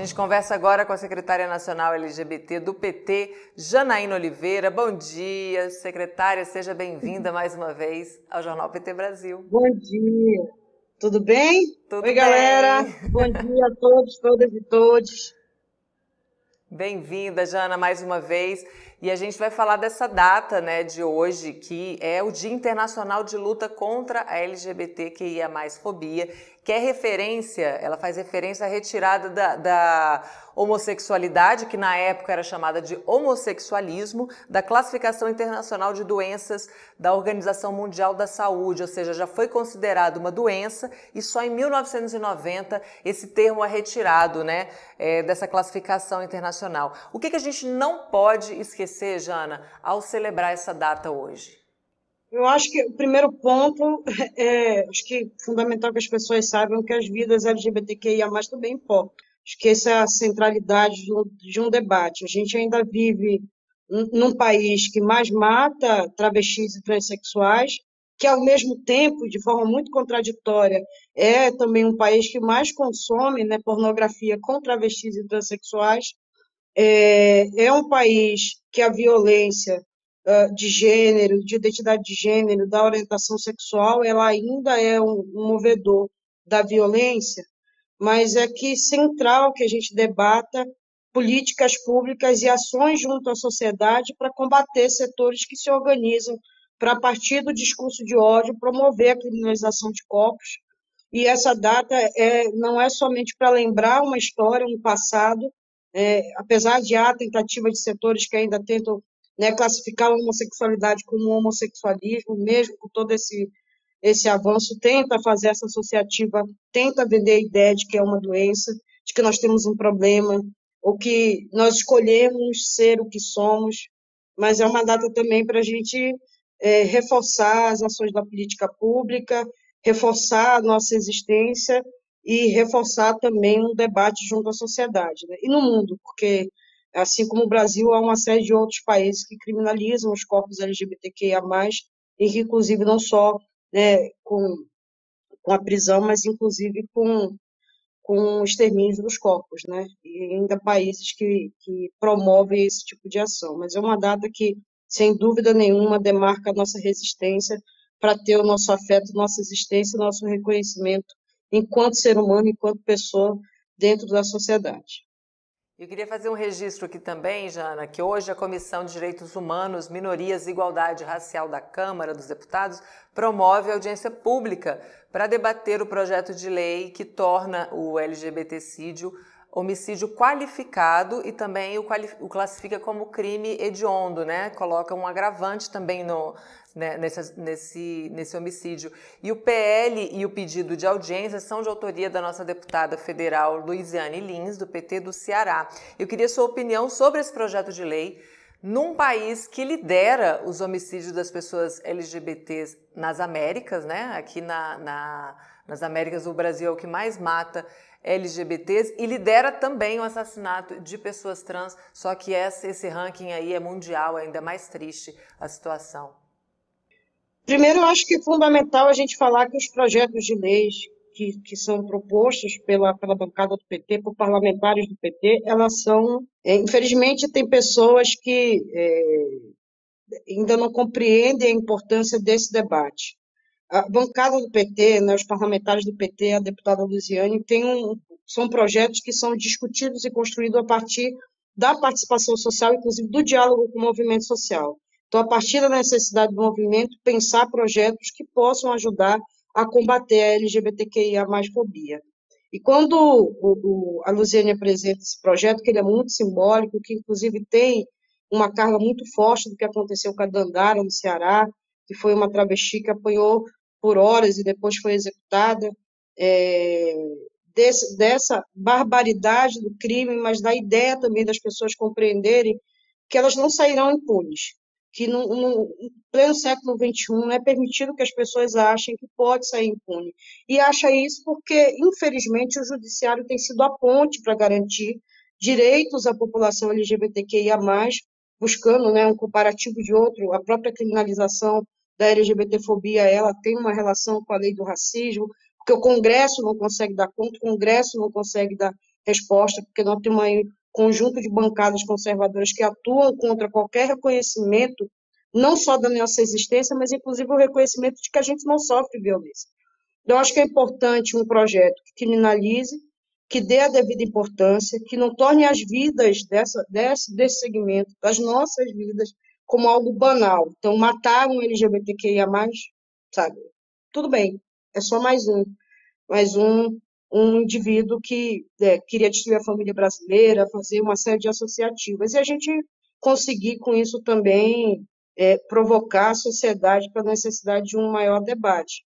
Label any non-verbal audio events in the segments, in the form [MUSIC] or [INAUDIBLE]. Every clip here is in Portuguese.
gente conversa agora com a secretária nacional LGBT do PT, Janaína Oliveira. Bom dia, secretária, seja bem-vinda mais uma vez ao Jornal PT Brasil. Bom dia, tudo bem? Tudo Oi, bem. galera. [LAUGHS] Bom dia a todos, todas e todos. Bem-vinda, Jana, mais uma vez. E a gente vai falar dessa data né, de hoje, que é o Dia Internacional de Luta contra a LGBTQIA fobia, que é referência, ela faz referência à retirada da, da homossexualidade, que na época era chamada de homossexualismo, da classificação internacional de doenças da Organização Mundial da Saúde, ou seja, já foi considerado uma doença e só em 1990 esse termo é retirado né, é, dessa classificação internacional. O que, que a gente não pode esquecer, Jana, ao celebrar essa data hoje? Eu acho que o primeiro ponto é, acho que fundamental que as pessoas saibam que as vidas LGBTQIA+, também importam. Acho que essa é a centralidade de um, de um debate. A gente ainda vive num país que mais mata travestis e transexuais, que ao mesmo tempo, de forma muito contraditória, é também um país que mais consome né, pornografia com travestis e transexuais. É, é um país que a violência de gênero, de identidade de gênero, da orientação sexual, ela ainda é um, um movedor da violência, mas é que central que a gente debata políticas públicas e ações junto à sociedade para combater setores que se organizam para, partir do discurso de ódio, promover a criminalização de corpos. E essa data é, não é somente para lembrar uma história, um passado, é, apesar de há tentativa de setores que ainda tentam né, classificar a homossexualidade como homossexualismo, mesmo com todo esse, esse avanço, tenta fazer essa associativa, tenta vender a ideia de que é uma doença, de que nós temos um problema, ou que nós escolhemos ser o que somos, mas é uma data também para a gente é, reforçar as ações da política pública, reforçar a nossa existência e reforçar também um debate junto à sociedade, né? e no mundo, porque Assim como o Brasil, há uma série de outros países que criminalizam os corpos LGBTQIA+, e que, inclusive, não só né, com, com a prisão, mas, inclusive, com, com o extermínio dos corpos, né? E ainda países que, que promovem esse tipo de ação. Mas é uma data que, sem dúvida nenhuma, demarca a nossa resistência para ter o nosso afeto, nossa existência, nosso reconhecimento enquanto ser humano, enquanto pessoa dentro da sociedade. Eu queria fazer um registro aqui também, Jana, que hoje a Comissão de Direitos Humanos, Minorias e Igualdade Racial da Câmara dos Deputados promove audiência pública para debater o projeto de lei que torna o LGBTcídio homicídio qualificado e também o, o, classifica como crime hediondo, né? Coloca um agravante também no, né, nesse, nesse, nesse homicídio. E o PL e o pedido de audiência são de autoria da nossa deputada federal Luiziane Lins, do PT do Ceará. Eu queria sua opinião sobre esse projeto de lei num país que lidera os homicídios das pessoas LGBTs nas Américas, né? Aqui na, na, nas Américas, o Brasil é o que mais mata LGBTs e lidera também o assassinato de pessoas trans, só que esse, esse ranking aí é mundial, ainda é mais triste a situação. Primeiro, eu acho que é fundamental a gente falar que os projetos de leis que, que são propostos pela, pela bancada do PT, por parlamentares do PT, elas são. É, infelizmente, tem pessoas que é, ainda não compreendem a importância desse debate a bancada do PT, né, os parlamentares do PT, a deputada Luziane, tem um, são projetos que são discutidos e construídos a partir da participação social, inclusive do diálogo com o movimento social. Então, a partir da necessidade do movimento, pensar projetos que possam ajudar a combater a LGBTQIA mais fobia. E quando o, o, a Luziane apresenta esse projeto, que ele é muito simbólico, que inclusive tem uma carga muito forte do que aconteceu com a Dandara no Ceará, que foi uma travesti que apanhou por horas e depois foi executada, é, desse, dessa barbaridade do crime, mas da ideia também das pessoas compreenderem que elas não sairão impunes, que no, no pleno século XXI não é permitido que as pessoas achem que pode sair impune. E acha isso porque, infelizmente, o judiciário tem sido a ponte para garantir direitos à população LGBTQIA+, buscando né, um comparativo de outro, a própria criminalização da LGBTfobia ela tem uma relação com a lei do racismo, porque o Congresso não consegue dar conta, o Congresso não consegue dar resposta, porque nós temos aí um conjunto de bancadas conservadoras que atuam contra qualquer reconhecimento, não só da nossa existência, mas inclusive o reconhecimento de que a gente não sofre violência. Então, acho que é importante um projeto que criminalize, que dê a devida importância, que não torne as vidas dessa, desse, desse segmento, das nossas vidas, como algo banal. Então, matar um LGBTQIA+, sabe? Tudo bem, é só mais um. Mais um, um indivíduo que é, queria destruir a família brasileira, fazer uma série de associativas. E a gente conseguir, com isso, também é, provocar a sociedade para a necessidade de um maior debate.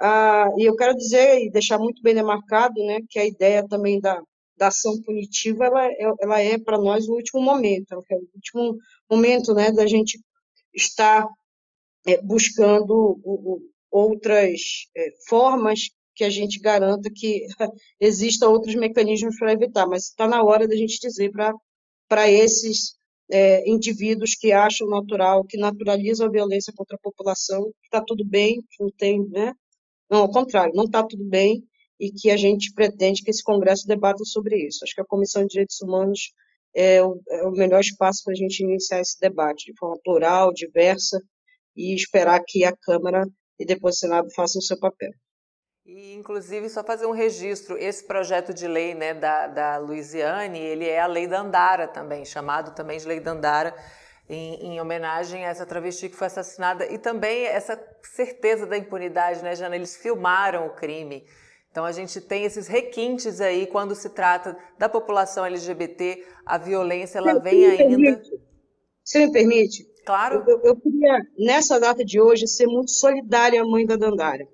Ah, e eu quero dizer e deixar muito bem demarcado né, que a ideia também da, da ação punitiva ela, é, ela é para nós o último momento, é o último momento né, da gente estar é, buscando o, o, outras é, formas que a gente garanta que [LAUGHS] existam outros mecanismos para evitar, mas está na hora da gente dizer para esses é, indivíduos que acham natural, que naturalizam a violência contra a população, que está tudo bem, que não tem, né? Não, ao contrário, não está tudo bem e que a gente pretende que esse Congresso debata sobre isso. Acho que a Comissão de Direitos Humanos é o, é o melhor espaço para a gente iniciar esse debate de forma plural, diversa e esperar que a Câmara e depois o Senado façam o seu papel. E, inclusive, só fazer um registro, esse projeto de lei né, da, da Luiziane, ele é a lei da Andara também, chamado também de lei da Andara, em, em, homenagem a essa travesti que foi assassinada, e também essa certeza da impunidade, né, Jana? Eles filmaram o crime. Então a gente tem esses requintes aí quando se trata da população LGBT, a violência ela vem ainda. Se me permite? Claro. Eu, eu, queria, nessa data de hoje, ser muito solidária à mãe da Dandara.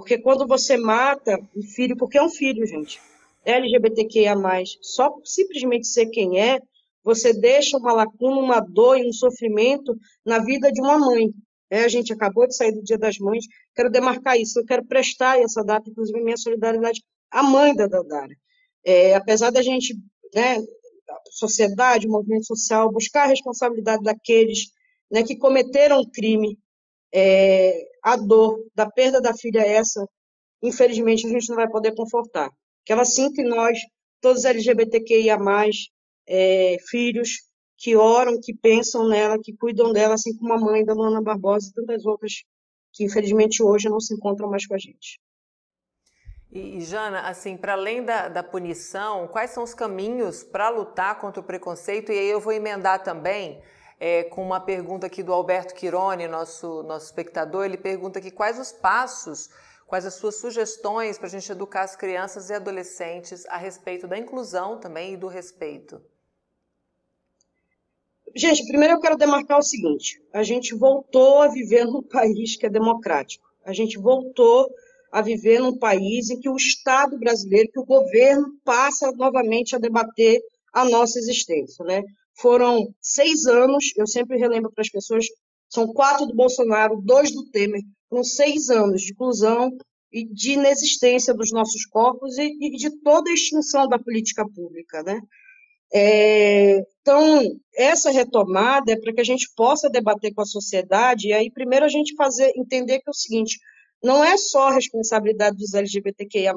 Porque quando você mata um filho, porque é um filho, gente, LGBTQIA, só simplesmente ser quem é, você deixa uma lacuna, uma dor e um sofrimento na vida de uma mãe. É, a gente acabou de sair do Dia das Mães, quero demarcar isso, eu quero prestar essa data, inclusive minha solidariedade à mãe da Dandara. É, apesar da gente, né, sociedade, o movimento social, buscar a responsabilidade daqueles né, que cometeram um crime, é, a dor da perda da filha é essa, infelizmente, a gente não vai poder confortar. Que ela sinta em nós, todos LGBTQIA+, é, filhos que oram, que pensam nela, que cuidam dela, assim como a mãe da Luana Barbosa e tantas outras que, infelizmente, hoje não se encontram mais com a gente. E, Jana, assim, para além da, da punição, quais são os caminhos para lutar contra o preconceito? E aí eu vou emendar também é, com uma pergunta aqui do Alberto Quirone, nosso, nosso espectador. Ele pergunta aqui quais os passos, quais as suas sugestões para a gente educar as crianças e adolescentes a respeito da inclusão também e do respeito. Gente, primeiro eu quero demarcar o seguinte: a gente voltou a viver num país que é democrático. A gente voltou a viver num país em que o Estado brasileiro, que o governo passa novamente a debater a nossa existência, né? Foram seis anos, eu sempre relembro para as pessoas, são quatro do Bolsonaro, dois do Temer, foram seis anos de inclusão e de inexistência dos nossos corpos e, e de toda a extinção da política pública, né? É, então, essa retomada é para que a gente possa debater com a sociedade, e aí primeiro a gente fazer entender que é o seguinte, não é só a responsabilidade dos LGBTQIA+,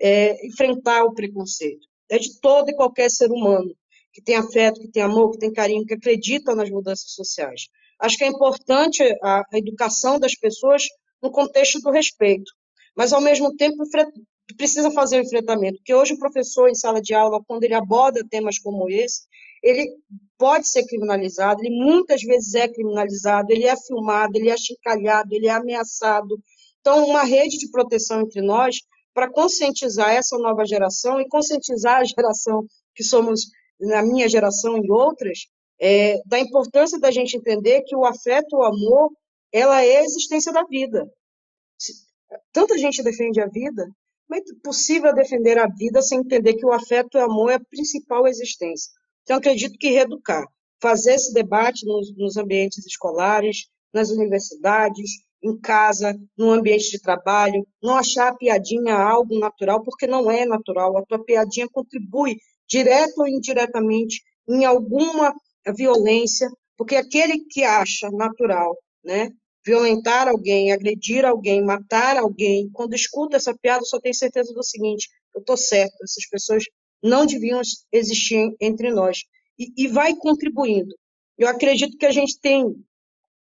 é, enfrentar o preconceito, é de todo e qualquer ser humano que tem afeto, que tem amor, que tem carinho, que acredita nas mudanças sociais. Acho que é importante a, a educação das pessoas no contexto do respeito, mas ao mesmo tempo precisa fazer o enfrentamento, porque hoje o professor em sala de aula, quando ele aborda temas como esse, ele pode ser criminalizado, ele muitas vezes é criminalizado, ele é filmado, ele é chincalhado, ele é ameaçado. Então, uma rede de proteção entre nós para conscientizar essa nova geração e conscientizar a geração que somos na minha geração e outras, é, da importância da gente entender que o afeto, o amor, ela é a existência da vida. Tanta gente defende a vida, mas é possível defender a vida sem entender que o afeto e o amor é a principal existência. Então, acredito que reeducar, fazer esse debate nos, nos ambientes escolares, nas universidades, em casa, no ambiente de trabalho, não achar a piadinha algo natural, porque não é natural. A tua piadinha contribui direto ou indiretamente, em alguma violência, porque aquele que acha natural, né, violentar alguém, agredir alguém, matar alguém, quando escuta essa piada, só tem certeza do seguinte: eu estou certo, essas pessoas não deviam existir entre nós. E, e vai contribuindo. Eu acredito que a gente tem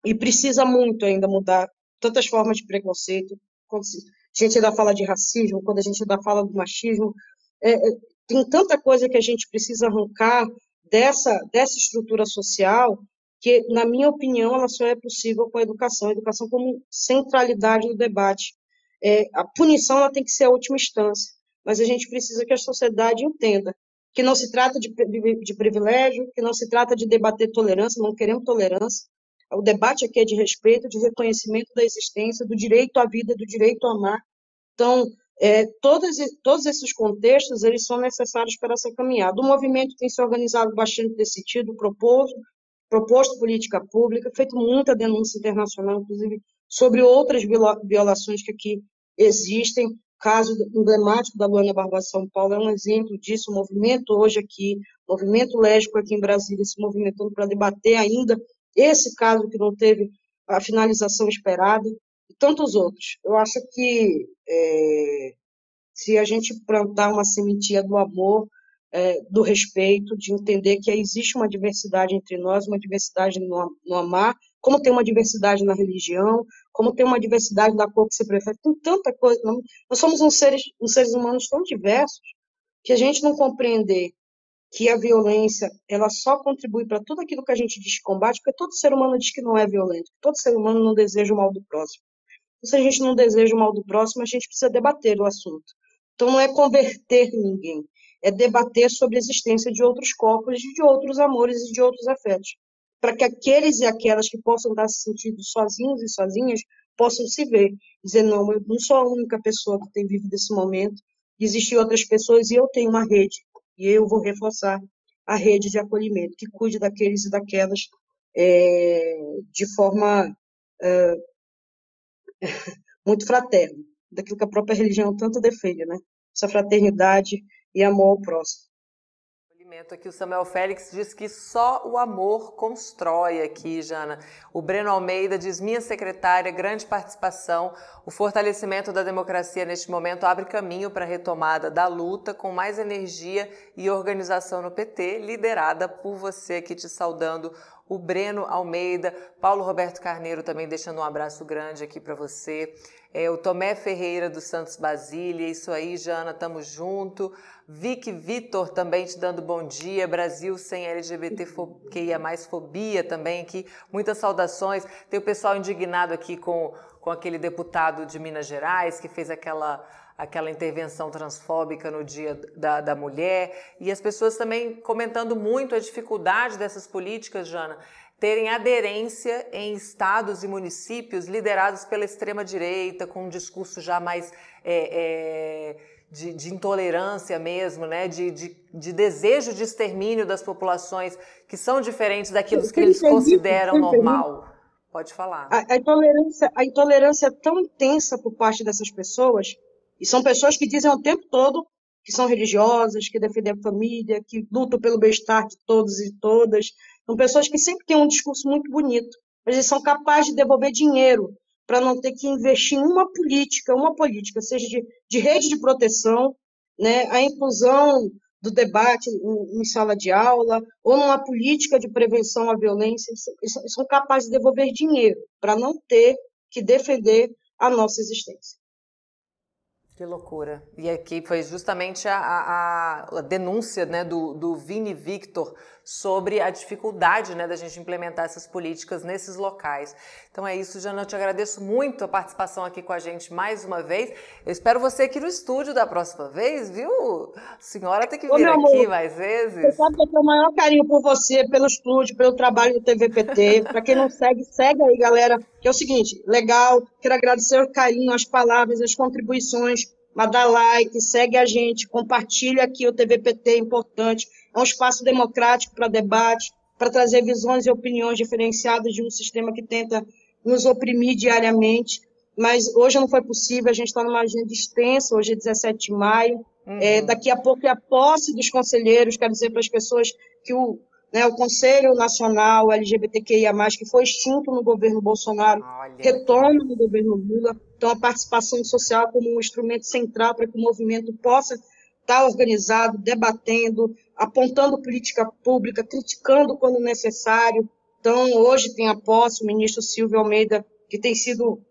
e precisa muito ainda mudar tantas formas de preconceito. Quando a gente ainda fala de racismo, quando a gente ainda fala do machismo, é, é, tem tanta coisa que a gente precisa arrancar dessa, dessa estrutura social que, na minha opinião, ela só é possível com a educação, a educação como centralidade do debate. É, a punição ela tem que ser a última instância, mas a gente precisa que a sociedade entenda que não se trata de, de, privilégio, que não se trata de debater tolerância, não queremos tolerância. O debate aqui é de respeito, de reconhecimento da existência, do direito à vida, do direito a amar. Então, é, todos, todos esses contextos eles são necessários para essa caminhada. O movimento tem se organizado bastante nesse sentido, proposto, proposto política pública, feito muita denúncia internacional, inclusive, sobre outras violações que aqui existem. O caso emblemático da Luana Barbosa São Paulo é um exemplo disso. O movimento hoje aqui, o movimento lésbico aqui em Brasília, se movimentando para debater ainda esse caso que não teve a finalização esperada, e tantos outros. Eu acho que é, se a gente plantar uma sementinha do amor, é, do respeito, de entender que existe uma diversidade entre nós, uma diversidade no, no, amar, como tem uma diversidade na religião, como tem uma diversidade da cor que você prefere, tem tanta coisa. Nós somos uns seres, uns seres humanos tão diversos que a gente não compreender que a violência ela só contribui para tudo aquilo que a gente diz combate, porque todo ser humano diz que não é violento, todo ser humano não deseja o mal do próximo. Então, se a gente não deseja o mal do próximo, a gente precisa debater o assunto. Então, não é converter ninguém, é debater sobre a existência de outros corpos, de outros amores e de outros afetos, para que aqueles e aquelas que possam estar se sozinhos e sozinhas possam se ver, dizer, não, eu não sou a única pessoa que tem vivido esse momento, existem outras pessoas e eu tenho uma rede, e eu vou reforçar a rede de acolhimento, que cuide daqueles e daquelas é, de forma [LAUGHS] muito fraterna, daquilo que a própria religião tanto defende, né? Essa fraternidade e amor ao próximo. Aqui o Samuel Félix diz que só o amor constrói aqui, Jana. O Breno Almeida diz: minha secretária, grande participação. O fortalecimento da democracia neste momento abre caminho para a retomada da luta com mais energia e organização no PT, liderada por você aqui te saudando o Breno Almeida, Paulo Roberto Carneiro também deixando um abraço grande aqui para você, é, o Tomé Ferreira do Santos Basília, isso aí, Jana, tamo junto. Vic Vitor também te dando bom dia, Brasil sem LGBTQIA mais fobia também aqui, muitas saudações. Tem o pessoal indignado aqui com, com aquele deputado de Minas Gerais que fez aquela aquela intervenção transfóbica no Dia da, da Mulher, e as pessoas também comentando muito a dificuldade dessas políticas, Jana, terem aderência em estados e municípios liderados pela extrema-direita, com um discurso já mais é, é, de, de, intolerância mesmo, né? De, de, de, desejo de extermínio das populações que são diferentes daquilo que eles consideram normal. Pode falar. A, a, intolerância, a intolerância é tão intensa por parte dessas pessoas e são pessoas que dizem o tempo todo que são religiosas, que defendem a família, que lutam pelo bem-estar de todos e todas. São pessoas que sempre têm um discurso muito bonito, mas eles são capazes de devolver dinheiro para não ter que investir em uma política, uma política, seja de, de rede de proteção, né, a inclusão do debate em, em, sala de aula, ou numa política de prevenção à violência, são capazes de devolver dinheiro para não ter que defender a nossa existência. Que loucura. E aqui foi justamente a, a, a denúncia né, do, do Vini Victor sobre a dificuldade né, da gente implementar essas políticas nesses locais. Então é isso, Jana. Eu te agradeço muito a participação aqui com a gente mais uma vez. Eu espero você aqui no estúdio da próxima vez, viu? A senhora tem que vir Ô, aqui amor, mais vezes. Você sabe que eu tenho o maior carinho por você, pelo estúdio, pelo trabalho do TVPT. Para quem não segue, segue aí, galera. Que é o seguinte, legal. Quero agradecer o carinho, as palavras, as contribuições mas dá like, segue a gente, compartilha aqui o TVPT, é importante. É um espaço democrático para debate, para trazer visões e opiniões diferenciadas de um sistema que tenta nos oprimir diariamente. Mas hoje não foi possível, a gente está numa agenda extensa, hoje é 17 de maio. Uhum. É, daqui a pouco é a posse dos conselheiros, quero dizer para as pessoas que o, né, o Conselho Nacional LGBTQIA+, que foi extinto no governo Bolsonaro, Olha. retoma no governo Lula. Então, a participação social como um instrumento central para que o movimento possa está organizado, debatendo, apontando política pública, criticando quando necessário. Então, hoje tem a posse o ministro Silvio Almeida, que tem sido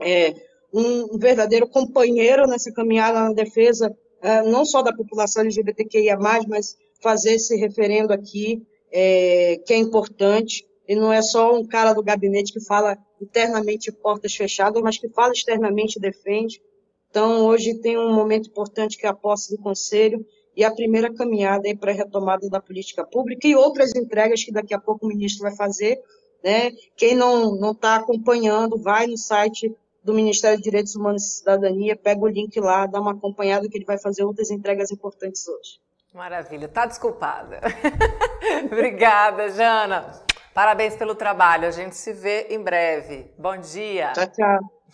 é, um verdadeiro companheiro nessa caminhada na defesa, é, não só da população LGBTQIA, mas fazer esse referendo aqui, é, que é importante. E não é só um cara do gabinete que fala internamente portas fechadas, mas que fala externamente e defende. Então, hoje tem um momento importante que é a posse do Conselho e a primeira caminhada para a retomada da política pública e outras entregas que daqui a pouco o ministro vai fazer. Né? Quem não está acompanhando, vai no site do Ministério de Direitos Humanos e Cidadania, pega o link lá, dá uma acompanhada que ele vai fazer outras entregas importantes hoje. Maravilha, tá desculpada. [LAUGHS] Obrigada, Jana. Parabéns pelo trabalho. A gente se vê em breve. Bom dia. Tchau, tchau.